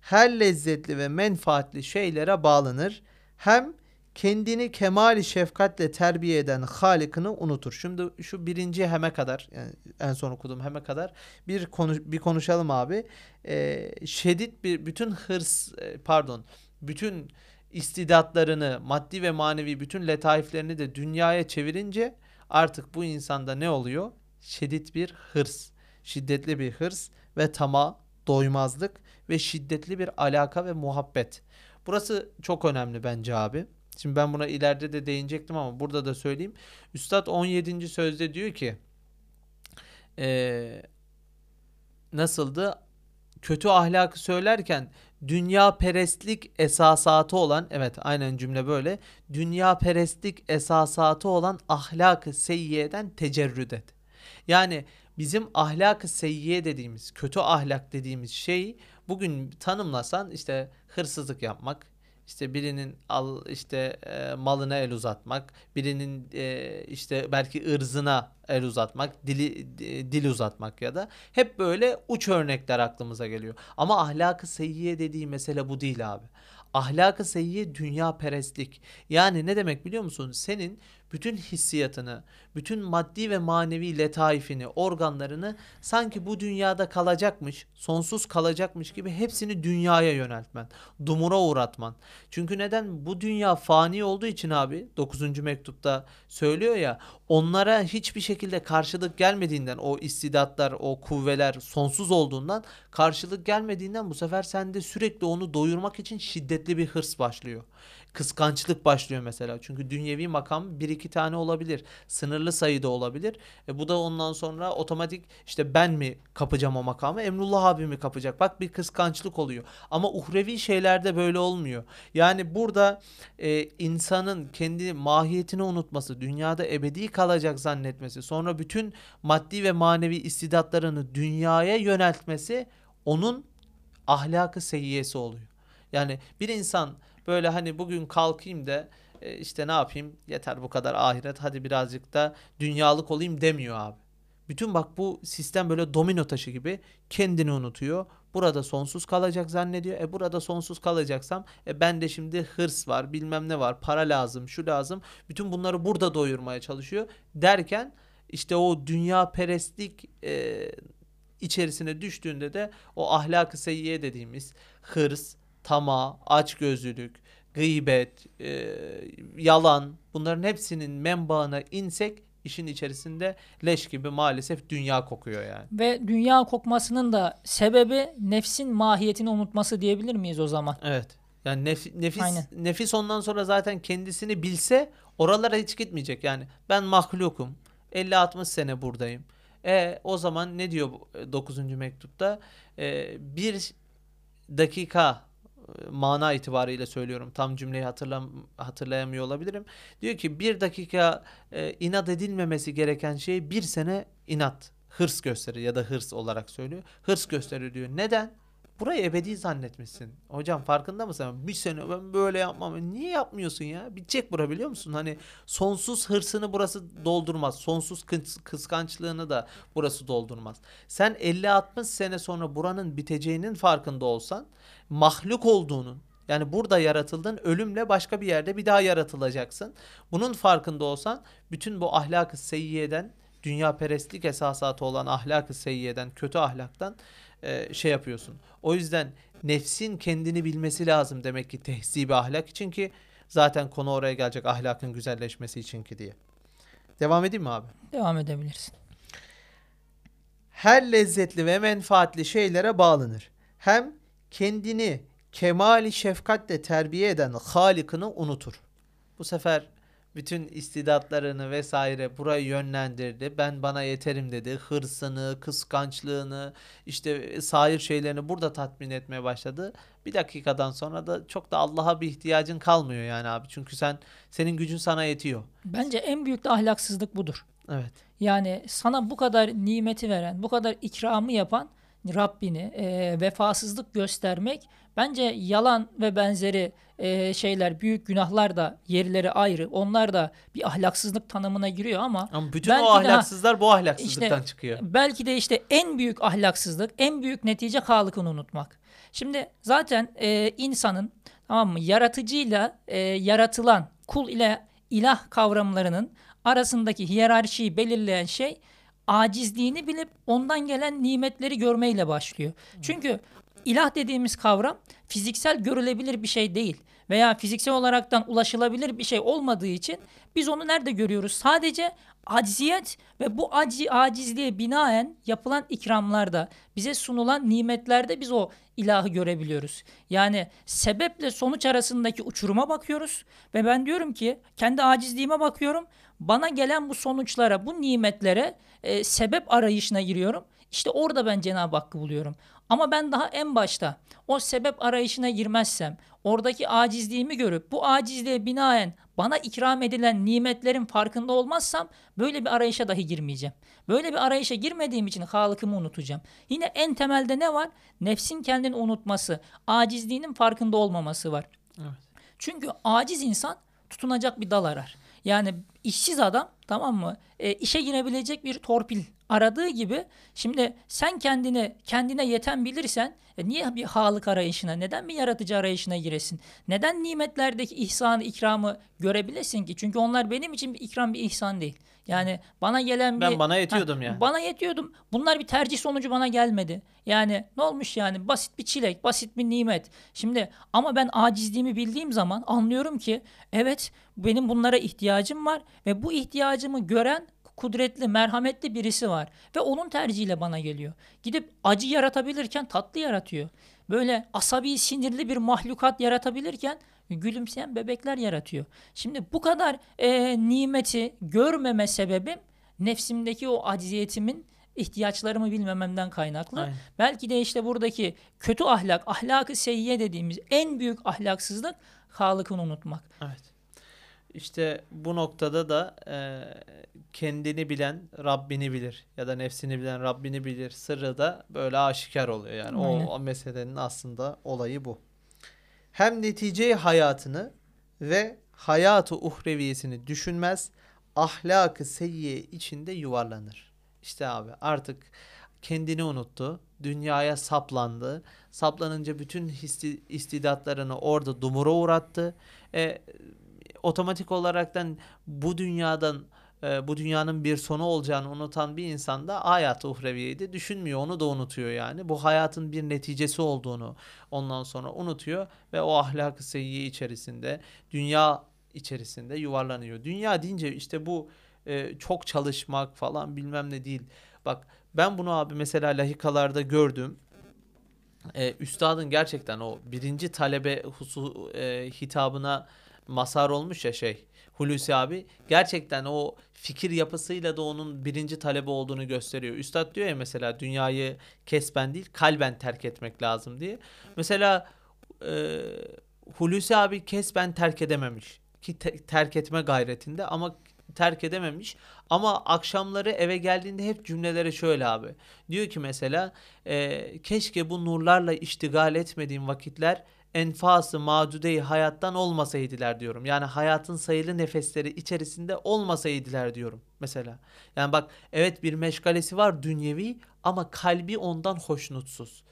Her lezzetli ve menfaatli şeylere bağlanır. Hem kendini kemali şefkatle terbiye eden Halik'ini unutur. Şimdi şu birinci heme kadar yani en son okuduğum heme kadar bir konuş bir konuşalım abi. Ee, şedid bir bütün hırs e, pardon bütün istidatlarını maddi ve manevi bütün letaiflerini de dünyaya çevirince artık bu insanda ne oluyor? Şedid bir hırs, şiddetli bir hırs ve tama, doymazlık ve şiddetli bir alaka ve muhabbet. Burası çok önemli bence abi. Şimdi ben buna ileride de değinecektim ama burada da söyleyeyim. Üstad 17. sözde diyor ki eee, nasıldı? Kötü ahlakı söylerken dünya perestlik esasatı olan evet aynen cümle böyle. Dünya perestlik esasatı olan ahlakı seyyiyeden tecerrüd et. Yani bizim ahlakı seyyiye dediğimiz, kötü ahlak dediğimiz şeyi bugün tanımlasan işte hırsızlık yapmak, işte birinin al işte e, malına el uzatmak, birinin e, işte belki ırzına el uzatmak, dili di- dil uzatmak ya da hep böyle uç örnekler aklımıza geliyor. Ama ahlakı seyyiye dediği mesele bu değil abi. Ahlakı seyyiye dünya perestlik. Yani ne demek biliyor musun? Senin bütün hissiyatını, bütün maddi ve manevi letaifini, organlarını sanki bu dünyada kalacakmış, sonsuz kalacakmış gibi hepsini dünyaya yöneltmen, dumura uğratman. Çünkü neden? Bu dünya fani olduğu için abi 9. mektupta söylüyor ya onlara hiçbir şekilde karşılık gelmediğinden o istidatlar, o kuvveler sonsuz olduğundan karşılık gelmediğinden bu sefer sende sürekli onu doyurmak için şiddetli bir hırs başlıyor. Kıskançlık başlıyor mesela. Çünkü dünyevi makam bir iki tane olabilir. Sınırlı sayıda olabilir. E bu da ondan sonra otomatik işte ben mi kapacağım o makamı Emrullah abi mi kapacak? Bak bir kıskançlık oluyor. Ama uhrevi şeylerde böyle olmuyor. Yani burada e, insanın kendi mahiyetini unutması, dünyada ebedi kalacak zannetmesi, sonra bütün maddi ve manevi istidatlarını dünyaya yöneltmesi onun ahlakı seyyiyesi oluyor. Yani bir insan böyle hani bugün kalkayım da e, işte ne yapayım yeter bu kadar ahiret hadi birazcık da dünyalık olayım demiyor abi. Bütün bak bu sistem böyle domino taşı gibi kendini unutuyor. burada sonsuz kalacak zannediyor. E burada sonsuz kalacaksam e ben de şimdi hırs var, bilmem ne var, para lazım, şu lazım. Bütün bunları burada doyurmaya çalışıyor derken işte o dünya perestlik e, içerisine düştüğünde de o ahlak-ı seyyiye dediğimiz hırs, tama, açgözlülük, gıybet, e, yalan bunların hepsinin menbaına insek işin içerisinde leş gibi maalesef dünya kokuyor yani. Ve dünya kokmasının da sebebi nefsin mahiyetini unutması diyebilir miyiz o zaman? Evet. Yani nef- nefis Aynen. nefis ondan sonra zaten kendisini bilse oralara hiç gitmeyecek. Yani ben mahlukum. 50-60 sene buradayım. E o zaman ne diyor 9. mektupta? E, bir dakika mana itibariyle söylüyorum. Tam cümleyi hatırlam hatırlayamıyor olabilirim. Diyor ki bir dakika e, inat edilmemesi gereken şey bir sene inat, hırs gösterir ya da hırs olarak söylüyor. Hırs gösterir diyor. Neden? Burayı ebedi zannetmişsin. Hocam farkında mısın? Bir sene ben böyle yapmam. Niye yapmıyorsun ya? Bitecek bura biliyor musun? Hani sonsuz hırsını burası doldurmaz. Sonsuz kıs- kıskançlığını da burası doldurmaz. Sen 50-60 sene sonra buranın biteceğinin farkında olsan mahluk olduğunun yani burada yaratıldın ölümle başka bir yerde bir daha yaratılacaksın. Bunun farkında olsan bütün bu ahlak-ı seyyiyeden dünya perestlik esasatı olan ahlak-ı seyyiyeden kötü ahlaktan e, şey yapıyorsun. O yüzden nefsin kendini bilmesi lazım demek ki tehzibi ahlak için ki zaten konu oraya gelecek ahlakın güzelleşmesi için ki diye. Devam edeyim mi abi? Devam edebilirsin. her lezzetli ve menfaatli şeylere bağlanır. Hem kendini kemali şefkatle terbiye eden Halik'ını unutur. Bu sefer bütün istidatlarını vesaire buraya yönlendirdi. Ben bana yeterim dedi. Hırsını, kıskançlığını, işte sair şeylerini burada tatmin etmeye başladı. Bir dakikadan sonra da çok da Allah'a bir ihtiyacın kalmıyor yani abi. Çünkü sen senin gücün sana yetiyor. Bence en büyük de ahlaksızlık budur. Evet. Yani sana bu kadar nimeti veren, bu kadar ikramı yapan Rabbini e, vefasızlık göstermek bence yalan ve benzeri e, şeyler, büyük günahlar da yerleri ayrı. Onlar da bir ahlaksızlık tanımına giriyor ama Ama bütün o de ahlaksızlar bu ahlaksızlıktan işte çıkıyor. belki de işte en büyük ahlaksızlık, en büyük netice Halık'ını unutmak. Şimdi zaten e, insanın tamam mı yaratıcıyla e, yaratılan kul ile ilah kavramlarının arasındaki hiyerarşiyi belirleyen şey acizliğini bilip ondan gelen nimetleri görmeyle başlıyor. Çünkü ilah dediğimiz kavram fiziksel görülebilir bir şey değil veya fiziksel olaraktan ulaşılabilir bir şey olmadığı için biz onu nerede görüyoruz? Sadece acziyet ve bu aczi, acizliğe binaen yapılan ikramlarda, bize sunulan nimetlerde biz o ilahı görebiliyoruz. Yani sebeple sonuç arasındaki uçuruma bakıyoruz ve ben diyorum ki kendi acizliğime bakıyorum. Bana gelen bu sonuçlara, bu nimetlere e, sebep arayışına giriyorum. İşte orada ben Cenab-ı Hakk'ı buluyorum. Ama ben daha en başta o sebep arayışına girmezsem, oradaki acizliğimi görüp bu acizliğe binaen bana ikram edilen nimetlerin farkında olmazsam böyle bir arayışa dahi girmeyeceğim. Böyle bir arayışa girmediğim için Halık'ımı unutacağım. Yine en temelde ne var? Nefsin kendini unutması, acizliğinin farkında olmaması var. Evet. Çünkü aciz insan tutunacak bir dal arar. Yani işsiz adam tamam mı? E, işe girebilecek bir torpil aradığı gibi şimdi sen kendine kendine yeten bilirsen e, niye bir halık arayışına, neden bir yaratıcı arayışına giresin? Neden nimetlerdeki ihsanı, ikramı görebilesin ki? Çünkü onlar benim için bir ikram, bir ihsan değil. Yani bana gelen bir... Ben bana Ha, yetiyordum yani. Bana yetiyordum. Bunlar bir tercih sonucu bana gelmedi. Yani ne olmuş yani? Basit bir çilek, basit bir nimet. Şimdi ama ben acizliğimi bildiğim zaman anlıyorum ki evet benim bunlara ihtiyacım var ve bu ihtiyacımı gören kudretli, merhametli birisi var ve onun tercihiyle bana geliyor. Gidip acı yaratabilirken tatlı yaratıyor. Böyle asabi, sinirli bir mahlukat yaratabilirken gülümseyen bebekler yaratıyor. Şimdi bu kadar e, nimeti görmeme sebebim nefsimdeki o acziyetimin ihtiyaçlarımı bilmememden kaynaklı. Aynen. Belki de işte buradaki kötü ahlak, ahlakı seyyiye dediğimiz en büyük ahlaksızlık Halık'ını unutmak. Evet. İşte bu noktada da e, kendini bilen Rabbini bilir ya da nefsini bilen Rabbini bilir sırrı da böyle aşikar oluyor yani o, Aynen. o meselenin aslında olayı bu. Hem neticeyi hayatını ve hayatı uhreviyesini düşünmez, ahlakı seyyiye içinde yuvarlanır. İşte abi artık kendini unuttu. Dünyaya saplandı. Saplanınca bütün istidatlarını orada dumura uğrattı. E, otomatik olaraktan bu dünyadan e, bu dünyanın bir sonu olacağını unutan bir insan da hayatı uhreviyeyi düşünmüyor. Onu da unutuyor yani. Bu hayatın bir neticesi olduğunu ondan sonra unutuyor ve o ahlak-ı seyyiye içerisinde dünya içerisinde yuvarlanıyor. Dünya deyince işte bu e, çok çalışmak falan bilmem ne değil. Bak ben bunu abi mesela lahikalarda gördüm. E, üstadın gerçekten o birinci talebe husu, e, hitabına masar olmuş ya şey Hulusi abi gerçekten o fikir yapısıyla da onun birinci talebe olduğunu gösteriyor. Üstad diyor ya mesela dünyayı kesben değil kalben terk etmek lazım diye. Mesela e, Hulusi abi kesben terk edememiş ki te- terk etme gayretinde ama terk edememiş. Ama akşamları eve geldiğinde hep cümleleri şöyle abi. Diyor ki mesela e, keşke bu nurlarla iştigal etmediğim vakitler enfası madudeyi hayattan olmasaydılar diyorum. Yani hayatın sayılı nefesleri içerisinde olmasaydılar diyorum mesela. Yani bak evet bir meşgalesi var dünyevi ama kalbi ondan hoşnutsuz.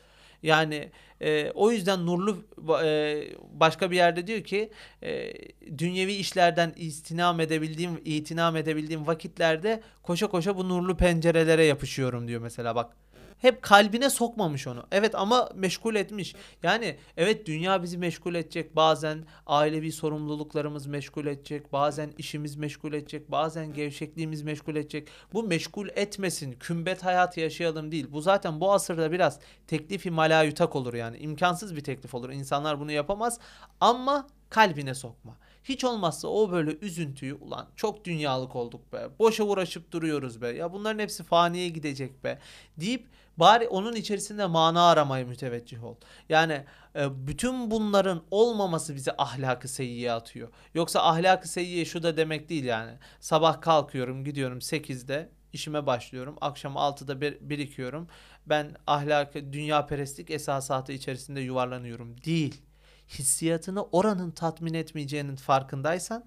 Yani e, o yüzden Nurlu e, başka bir yerde diyor ki e, dünyevi işlerden istinam edebildiğim, itinam edebildiğim vakitlerde koşa koşa bu nurlu pencerelere yapışıyorum diyor mesela bak hep kalbine sokmamış onu. Evet ama meşgul etmiş. Yani evet dünya bizi meşgul edecek. Bazen ailevi sorumluluklarımız meşgul edecek. Bazen işimiz meşgul edecek. Bazen gevşekliğimiz meşgul edecek. Bu meşgul etmesin. Kümbet hayat yaşayalım değil. Bu zaten bu asırda biraz teklifi malayutak olur yani. imkansız bir teklif olur. İnsanlar bunu yapamaz. Ama kalbine sokma. Hiç olmazsa o böyle üzüntüyü ulan çok dünyalık olduk be. Boşa uğraşıp duruyoruz be. Ya bunların hepsi faniye gidecek be deyip Bari onun içerisinde mana aramaya müteveccih ol. Yani e, bütün bunların olmaması bizi ahlakı seyyiye atıyor. Yoksa ahlakı seyyiye şu da demek değil yani. Sabah kalkıyorum gidiyorum 8'de işime başlıyorum. Akşam 6'da bir, birikiyorum. Ben ahlak, dünya perestlik esasatı içerisinde yuvarlanıyorum. Değil. Hissiyatını oranın tatmin etmeyeceğinin farkındaysan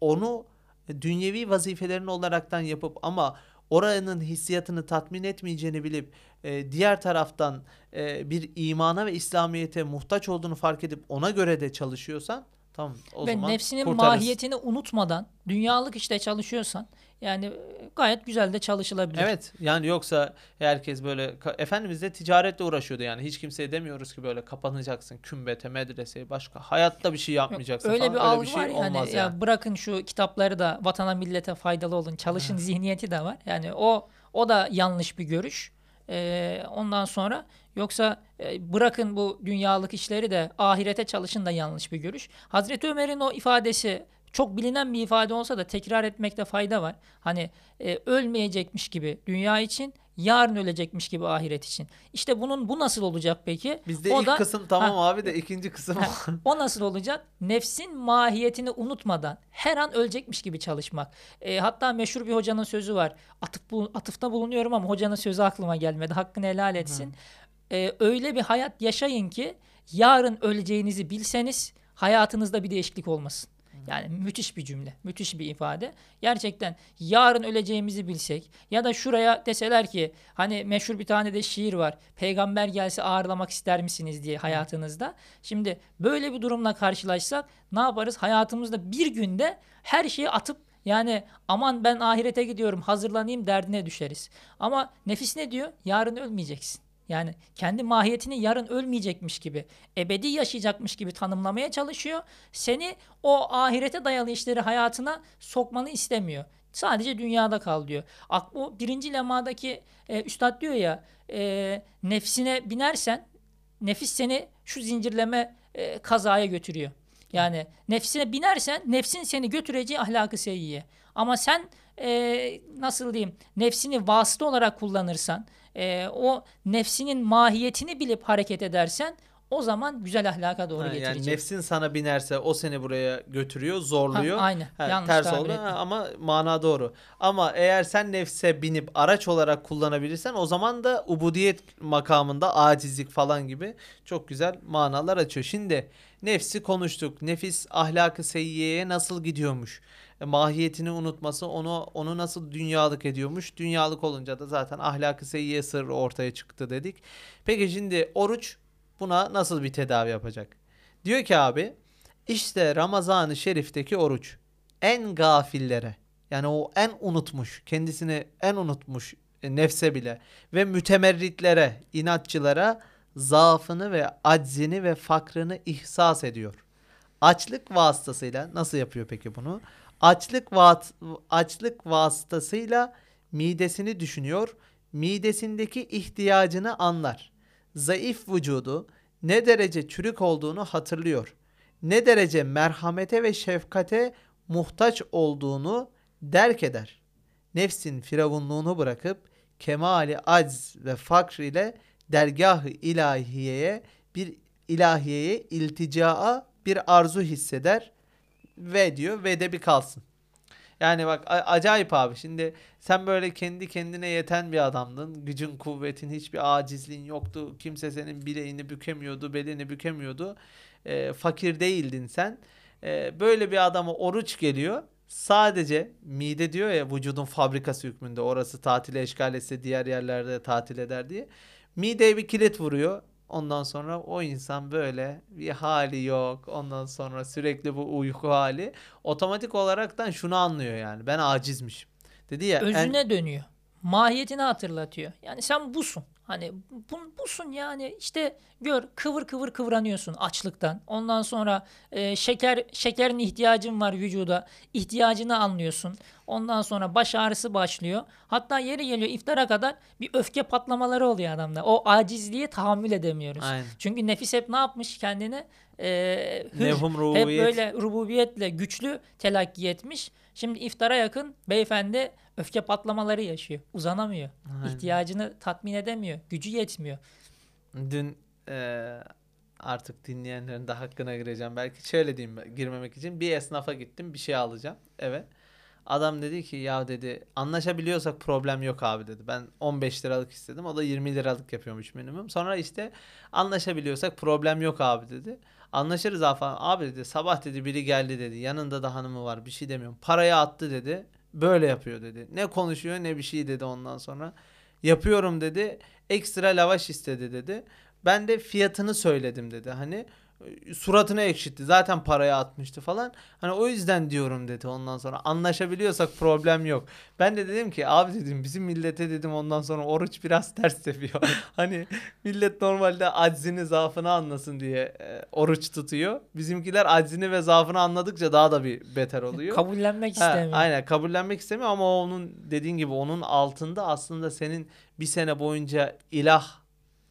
onu dünyevi vazifelerin olaraktan yapıp ama oranın hissiyatını tatmin etmeyeceğini bilip e, diğer taraftan e, bir imana ve İslamiyete muhtaç olduğunu fark edip ona göre de çalışıyorsan tamam o ve zaman nefsinin kurtarırız. mahiyetini unutmadan dünyalık işte çalışıyorsan yani gayet güzel de çalışılabilir. Evet yani yoksa herkes böyle Efendimiz de ticaretle uğraşıyordu yani hiç kimseye demiyoruz ki böyle kapanacaksın kümbete medreseye başka hayatta bir şey yapmayacaksın Öyle falan. bir Öyle algı bir şey var yani, olmaz ya yani. bırakın şu kitapları da vatana millete faydalı olun çalışın zihniyeti de var. Yani o o da yanlış bir görüş. Ee, ondan sonra yoksa e, bırakın bu dünyalık işleri de ahirete çalışın da yanlış bir görüş. Hazreti Ömer'in o ifadesi çok bilinen bir ifade olsa da tekrar etmekte fayda var. Hani e, ölmeyecekmiş gibi dünya için yarın ölecekmiş gibi ahiret için. İşte bunun bu nasıl olacak peki? Bizde o ilk da, kısım tamam ha, abi de ikinci kısım ha, o nasıl olacak? Nefsin mahiyetini unutmadan her an ölecekmiş gibi çalışmak. E, hatta meşhur bir hocanın sözü var. Atıf, bu, atıfta bulunuyorum ama hocanın sözü aklıma gelmedi. Hakkını helal etsin. E, öyle bir hayat yaşayın ki yarın öleceğinizi bilseniz hayatınızda bir değişiklik olmasın. Yani müthiş bir cümle, müthiş bir ifade. Gerçekten yarın öleceğimizi bilsek ya da şuraya deseler ki hani meşhur bir tane de şiir var. Peygamber gelse ağırlamak ister misiniz diye hayatınızda. Şimdi böyle bir durumla karşılaşsak ne yaparız? Hayatımızda bir günde her şeyi atıp yani aman ben ahirete gidiyorum hazırlanayım derdine düşeriz. Ama nefis ne diyor? Yarın ölmeyeceksin. Yani kendi mahiyetini yarın ölmeyecekmiş gibi, ebedi yaşayacakmış gibi tanımlamaya çalışıyor. Seni o ahirete dayalı işleri hayatına sokmanı istemiyor. Sadece dünyada kal diyor. Bu birinci lemadaki e, üstad diyor ya e, nefsine binersen nefis seni şu zincirleme e, kazaya götürüyor. Yani nefsine binersen nefsin seni götüreceği ahlakı seyyiye. Ama sen e, nasıl diyeyim nefsini vasıta olarak kullanırsan e, o nefsinin mahiyetini bilip hareket edersen o zaman güzel ahlaka doğru Ha, yani getirecek. nefsin sana binerse o seni buraya götürüyor, zorluyor. Ha, aynen. Ha, Yanlış ters oldu ha, ama mana doğru. Ama eğer sen nefse binip araç olarak kullanabilirsen o zaman da ubudiyet makamında acizlik falan gibi çok güzel manalar açıyor. Şimdi nefsi konuştuk. Nefis ahlakı seyyiyeye nasıl gidiyormuş? E, mahiyetini unutması onu onu nasıl dünyalık ediyormuş? Dünyalık olunca da zaten ahlakı seyyiye sırrı ortaya çıktı dedik. Peki şimdi oruç buna nasıl bir tedavi yapacak? Diyor ki abi işte Ramazan-ı Şerif'teki oruç en gafillere yani o en unutmuş kendisini en unutmuş e, nefse bile ve mütemerritlere inatçılara zaafını ve aczini ve fakrını ihsas ediyor. Açlık vasıtasıyla nasıl yapıyor peki bunu? Açlık vas açlık vasıtasıyla midesini düşünüyor. Midesindeki ihtiyacını anlar. Zayıf vücudu ne derece çürük olduğunu hatırlıyor. Ne derece merhamete ve şefkate muhtaç olduğunu derk eder. Nefsin firavunluğunu bırakıp kemali acz ve fakr ile dergah-ı ilahiyeye bir ilahiyeye ilticaa bir arzu hisseder ve diyor ve de bir kalsın. Yani bak acayip abi şimdi sen böyle kendi kendine yeten bir adamdın. Gücün, kuvvetin, hiçbir acizliğin yoktu. Kimse senin bileğini bükemiyordu, belini bükemiyordu. Ee, fakir değildin sen. Ee, böyle bir adama oruç geliyor. Sadece mide diyor ya vücudun fabrikası hükmünde orası tatile eşgal etse diğer yerlerde tatil eder diye. Mideye bir kilit vuruyor. Ondan sonra o insan böyle bir hali yok. Ondan sonra sürekli bu uyku hali. Otomatik olaraktan şunu anlıyor yani. Ben acizmişim. Dedi ya en- Özüne dönüyor. Mahiyetini hatırlatıyor. Yani sen busun. Hani bu, busun yani işte gör kıvır kıvır kıvranıyorsun açlıktan. Ondan sonra e, şeker şekerin ihtiyacın var vücuda. İhtiyacını anlıyorsun. Ondan sonra baş ağrısı başlıyor. Hatta yeri geliyor iftara kadar bir öfke patlamaları oluyor adamda. O acizliğe tahammül edemiyoruz. Aynen. Çünkü nefis hep ne yapmış kendini? E, hür, hep böyle rububiyetle güçlü telakki etmiş. Şimdi iftara yakın beyefendi öfke patlamaları yaşıyor. Uzanamıyor. Aynen. İhtiyacını tatmin edemiyor. Gücü yetmiyor. Dün eee, artık dinleyenlerin de hakkına gireceğim. Belki şöyle diyeyim girmemek için. Bir esnafa gittim bir şey alacağım eve. Adam dedi ki ya dedi anlaşabiliyorsak problem yok abi dedi. Ben 15 liralık istedim. O da 20 liralık yapıyormuş minimum. Sonra işte anlaşabiliyorsak problem yok abi dedi. Anlaşırız falan. Abi dedi sabah dedi biri geldi dedi. Yanında da hanımı var bir şey demiyorum. Parayı attı dedi. Böyle yapıyor dedi. Ne konuşuyor ne bir şey dedi ondan sonra. Yapıyorum dedi. Ekstra lavaş istedi dedi. Ben de fiyatını söyledim dedi. Hani suratını ekşitti. Zaten paraya atmıştı falan. Hani o yüzden diyorum dedi ondan sonra. Anlaşabiliyorsak problem yok. Ben de dedim ki abi dedim bizim millete dedim ondan sonra oruç biraz ters tepiyor. hani millet normalde aczini zaafını anlasın diye e, oruç tutuyor. Bizimkiler aczini ve zaafını anladıkça daha da bir beter oluyor. Kabullenmek Ha, istemiyor. aynen kabullenmek istemiyor ama onun dediğin gibi onun altında aslında senin bir sene boyunca ilah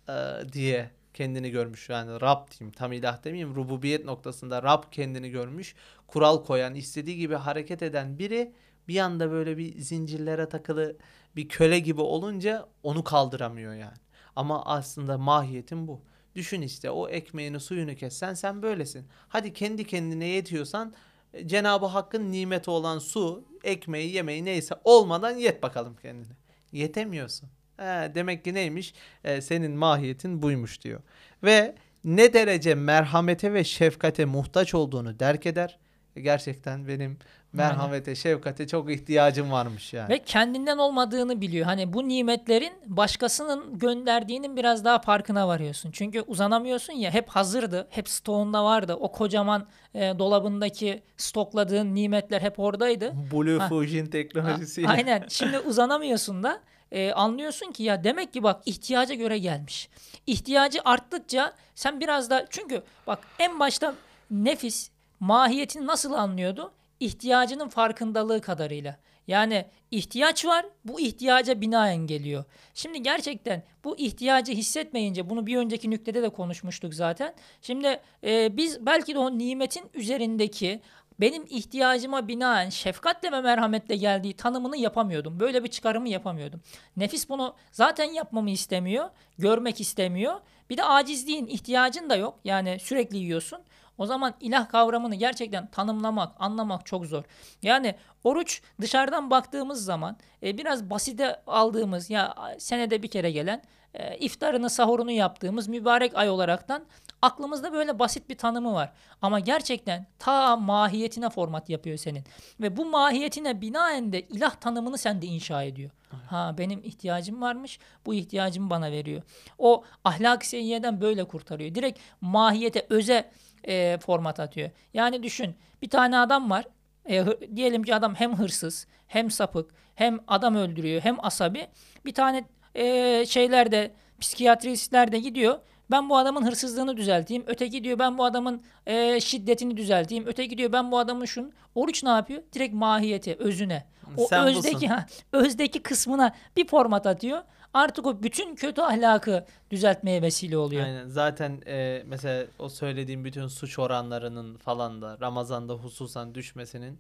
e, diye kendini görmüş. Yani Rab diyeyim tam ilah demeyeyim rububiyet noktasında Rab kendini görmüş. Kural koyan istediği gibi hareket eden biri bir anda böyle bir zincirlere takılı bir köle gibi olunca onu kaldıramıyor yani. Ama aslında mahiyetin bu. Düşün işte o ekmeğini suyunu kessen sen böylesin. Hadi kendi kendine yetiyorsan e, Cenab-ı Hakk'ın nimeti olan su, ekmeği, yemeği neyse olmadan yet bakalım kendine. Yetemiyorsun. He, demek ki neymiş? E, senin mahiyetin buymuş diyor. Ve ne derece merhamete ve şefkate muhtaç olduğunu derk eder. E, Gerçekten benim merhamete, şefkate çok ihtiyacım varmış yani. Ve kendinden olmadığını biliyor. Hani bu nimetlerin başkasının gönderdiğinin biraz daha farkına varıyorsun. Çünkü uzanamıyorsun ya hep hazırdı. Hep stoğunda vardı. O kocaman e, dolabındaki stokladığın nimetler hep oradaydı. Blue Ha. Fusion teknolojisiyle. Aynen. Şimdi uzanamıyorsun da e, anlıyorsun ki ya demek ki bak ihtiyaca göre gelmiş. İhtiyacı arttıkça sen biraz da çünkü bak en başta nefis mahiyetini nasıl anlıyordu? İhtiyacının farkındalığı kadarıyla. Yani ihtiyaç var, bu ihtiyaca binaen geliyor. Şimdi gerçekten bu ihtiyacı hissetmeyince, bunu bir önceki nüktede de konuşmuştuk zaten. Şimdi e, biz belki de o nimetin üzerindeki benim ihtiyacıma binaen şefkatle ve merhametle geldiği tanımını yapamıyordum. Böyle bir çıkarımı yapamıyordum. Nefis bunu zaten yapmamı istemiyor, görmek istemiyor. Bir de acizliğin ihtiyacın da yok. Yani sürekli yiyorsun. O zaman ilah kavramını gerçekten tanımlamak, anlamak çok zor. Yani oruç dışarıdan baktığımız zaman e, biraz basite aldığımız ya senede bir kere gelen e, iftarını, sahurunu yaptığımız mübarek ay olaraktan aklımızda böyle basit bir tanımı var. Ama gerçekten ta mahiyetine format yapıyor senin. Ve bu mahiyetine binaen de ilah tanımını sende inşa ediyor. Ha benim ihtiyacım varmış. Bu ihtiyacımı bana veriyor. O ahlak seyyeden böyle kurtarıyor. Direkt mahiyete, öze e, format atıyor. Yani düşün bir tane adam var. E, diyelim ki adam hem hırsız, hem sapık, hem adam öldürüyor, hem asabi. Bir tane e, şeyler de psikiyatristler de gidiyor. Ben bu adamın hırsızlığını düzelteyim. Öteki diyor ben bu adamın e, şiddetini düzelteyim. Öteki diyor ben bu adamın şun. Oruç ne yapıyor? Direkt mahiyeti, özüne. O Sen özdeki ha, özdeki kısmına bir format atıyor. Artık o bütün kötü ahlakı düzeltmeye vesile oluyor. Aynen. Zaten e, mesela o söylediğim bütün suç oranlarının falan da Ramazan'da hususan düşmesinin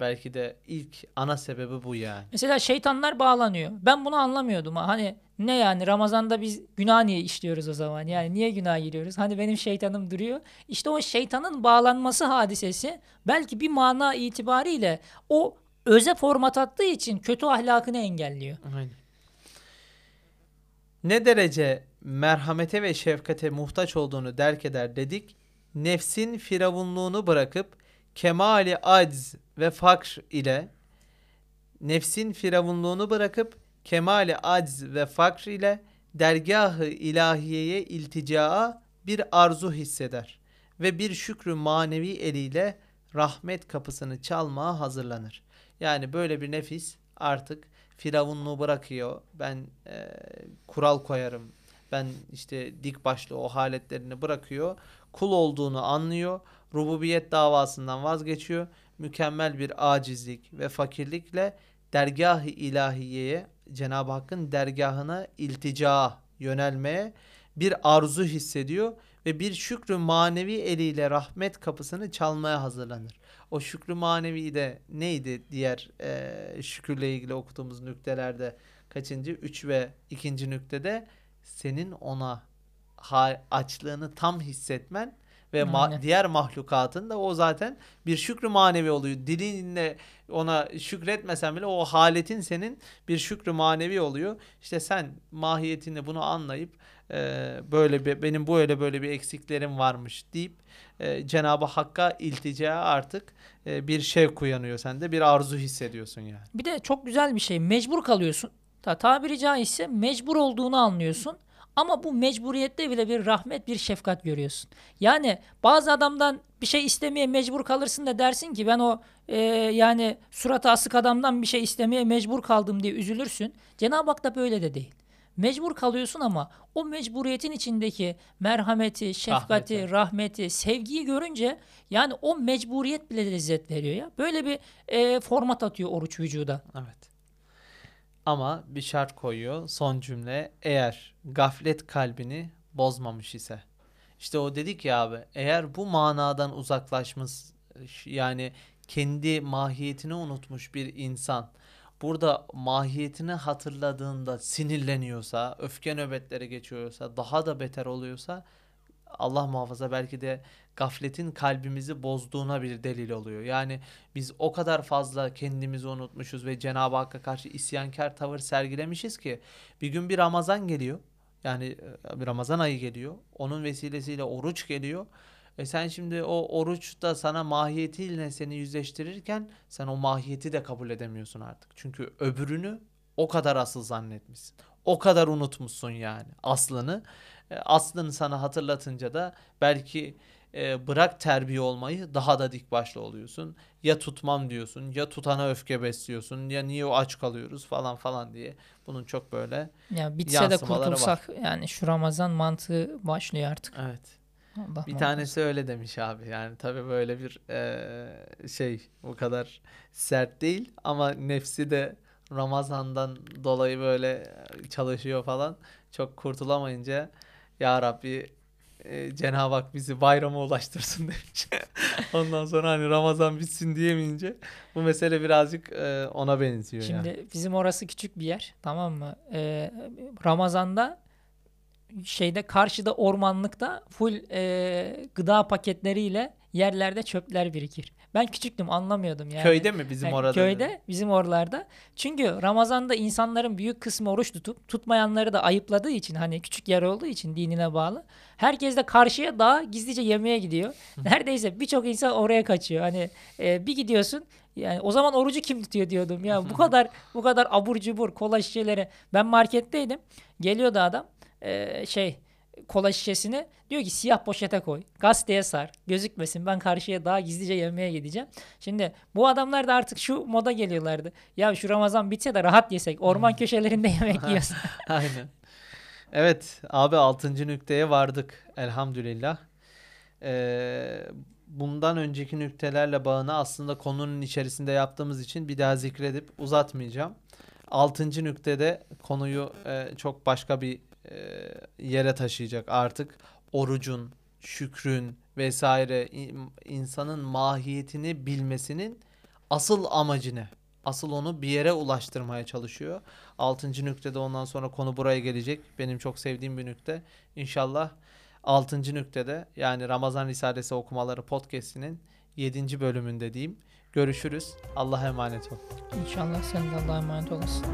belki de ilk ana sebebi bu yani. Mesela şeytanlar bağlanıyor. Ben bunu anlamıyordum. Hani ne yani Ramazan'da biz günah niye işliyoruz o zaman? Yani niye günah giriyoruz? Hani benim şeytanım duruyor. İşte o şeytanın bağlanması hadisesi belki bir mana itibariyle o öze format attığı için kötü ahlakını engelliyor. Aynen. Ne derece merhamete ve şefkate muhtaç olduğunu derk eder dedik. Nefsin firavunluğunu bırakıp kemali acz ve fakr ile nefsin firavunluğunu bırakıp kemali acz ve fakr ile dergahı ilahiyeye ilticaa bir arzu hisseder ve bir şükrü manevi eliyle rahmet kapısını çalmaya hazırlanır. Yani böyle bir nefis artık firavunluğu bırakıyor. Ben e, kural koyarım. Ben işte dik başlı o haletlerini bırakıyor. Kul olduğunu anlıyor. Rububiyet davasından vazgeçiyor. Mükemmel bir acizlik ve fakirlikle dergah-ı ilahiyeye Cenab-ı Hakk'ın dergahına iltica yönelmeye bir arzu hissediyor ve bir şükrü manevi eliyle rahmet kapısını çalmaya hazırlanır. O şükrü manevi de neydi diğer e, şükürle ilgili okuduğumuz nüktelerde kaçıncı? Üç ve ikinci nüktede senin ona açlığını tam hissetmen ve ma- diğer mahlukatın da o zaten bir şükrü manevi oluyor. Dilinle ona şükretmesen bile o haletin senin bir şükrü manevi oluyor. İşte sen mahiyetini bunu anlayıp e, böyle bir benim böyle böyle bir eksiklerim varmış deyip e, Cenab-ı Hakk'a iltica artık e, bir şevk uyanıyor sende. Bir arzu hissediyorsun yani. Bir de çok güzel bir şey. Mecbur kalıyorsun. Ta, tabiri caizse mecbur olduğunu anlıyorsun. Ama bu mecburiyette bile bir rahmet, bir şefkat görüyorsun. Yani bazı adamdan bir şey istemeye mecbur kalırsın da dersin ki ben o e, yani suratı asık adamdan bir şey istemeye mecbur kaldım diye üzülürsün. Cenab-ı Hak da böyle de değil. Mecbur kalıyorsun ama o mecburiyetin içindeki merhameti, şefkati, Rahmeti. rahmeti, sevgiyi görünce yani o mecburiyet bile lezzet veriyor ya. Böyle bir e, format atıyor oruç vücuda. Evet. Ama bir şart koyuyor. Son cümle eğer gaflet kalbini bozmamış ise. İşte o dedik ya abi eğer bu manadan uzaklaşmış yani kendi mahiyetini unutmuş bir insan burada mahiyetini hatırladığında sinirleniyorsa, öfke nöbetleri geçiyorsa, daha da beter oluyorsa Allah muhafaza belki de gafletin kalbimizi bozduğuna bir delil oluyor. Yani biz o kadar fazla kendimizi unutmuşuz ve Cenab-ı Hakk'a karşı isyankar tavır sergilemişiz ki bir gün bir Ramazan geliyor. Yani e, bir Ramazan ayı geliyor. Onun vesilesiyle oruç geliyor. E sen şimdi o oruç da sana mahiyetiyle seni yüzleştirirken sen o mahiyeti de kabul edemiyorsun artık. Çünkü öbürünü o kadar asıl zannetmişsin. O kadar unutmuşsun yani aslını. E, aslını sana hatırlatınca da belki e, bırak terbiye olmayı daha da dik başlı oluyorsun. Ya tutmam diyorsun ya tutana öfke besliyorsun ya niye o aç kalıyoruz falan falan diye. Bunun çok böyle Ya bitse de Yansımaları var. kurtulsak yani şu Ramazan mantığı başlıyor artık. evet. Allah Bir muhafaza. tanesi öyle demiş abi. Yani tabii böyle bir eee, şey bu kadar sert değil ama nefsi de Ramazan'dan dolayı böyle çalışıyor falan. Çok kurtulamayınca ya Rabbi e, Cenab-ı Hak bizi bayrama ulaştırsın demiş. Ondan sonra hani Ramazan bitsin diyemeyince bu mesele birazcık e, ona benziyor Şimdi yani. bizim orası küçük bir yer tamam mı? Ee, Ramazan'da şeyde karşıda ormanlıkta full e, gıda paketleriyle yerlerde çöpler birikir. Ben küçüktüm anlamıyordum yani. Köyde mi bizim Yani orada? Köyde bizim oralarda. Çünkü Ramazan'da insanların büyük kısmı oruç tutup tutmayanları da ayıpladığı için hani küçük yer olduğu için dinine bağlı. Herkes de karşıya daha gizlice yemeğe gidiyor. Neredeyse birçok insan oraya kaçıyor. Hani e, bir gidiyorsun yani o zaman orucu kim tutuyor diyordum. Ya bu kadar bu kadar abur cubur kola şişeleri. Ben marketteydim. Geliyordu adam. e, şey kola şişesini diyor ki siyah poşete koy. Gazeteye sar. Gözükmesin. Ben karşıya daha gizlice yemeğe gideceğim. Şimdi bu adamlar da artık şu moda geliyorlardı. Ya şu Ramazan bitse de rahat yesek. Orman köşelerinde yemek yiyorsun. Aynen. Evet abi 6. nükteye vardık elhamdülillah. Ee, bundan önceki nüktelerle bağını aslında konunun içerisinde yaptığımız için bir daha zikredip uzatmayacağım. 6. nüktede konuyu e, çok başka bir yere taşıyacak artık orucun, şükrün vesaire in- insanın mahiyetini bilmesinin asıl amacı ne? Asıl onu bir yere ulaştırmaya çalışıyor. Altıncı nüktede ondan sonra konu buraya gelecek. Benim çok sevdiğim bir nükte. İnşallah altıncı nüktede yani Ramazan Risalesi okumaları podcast'inin yedinci bölümünde diyeyim. Görüşürüz. Allah'a emanet ol. İnşallah sen de Allah'a emanet olasın.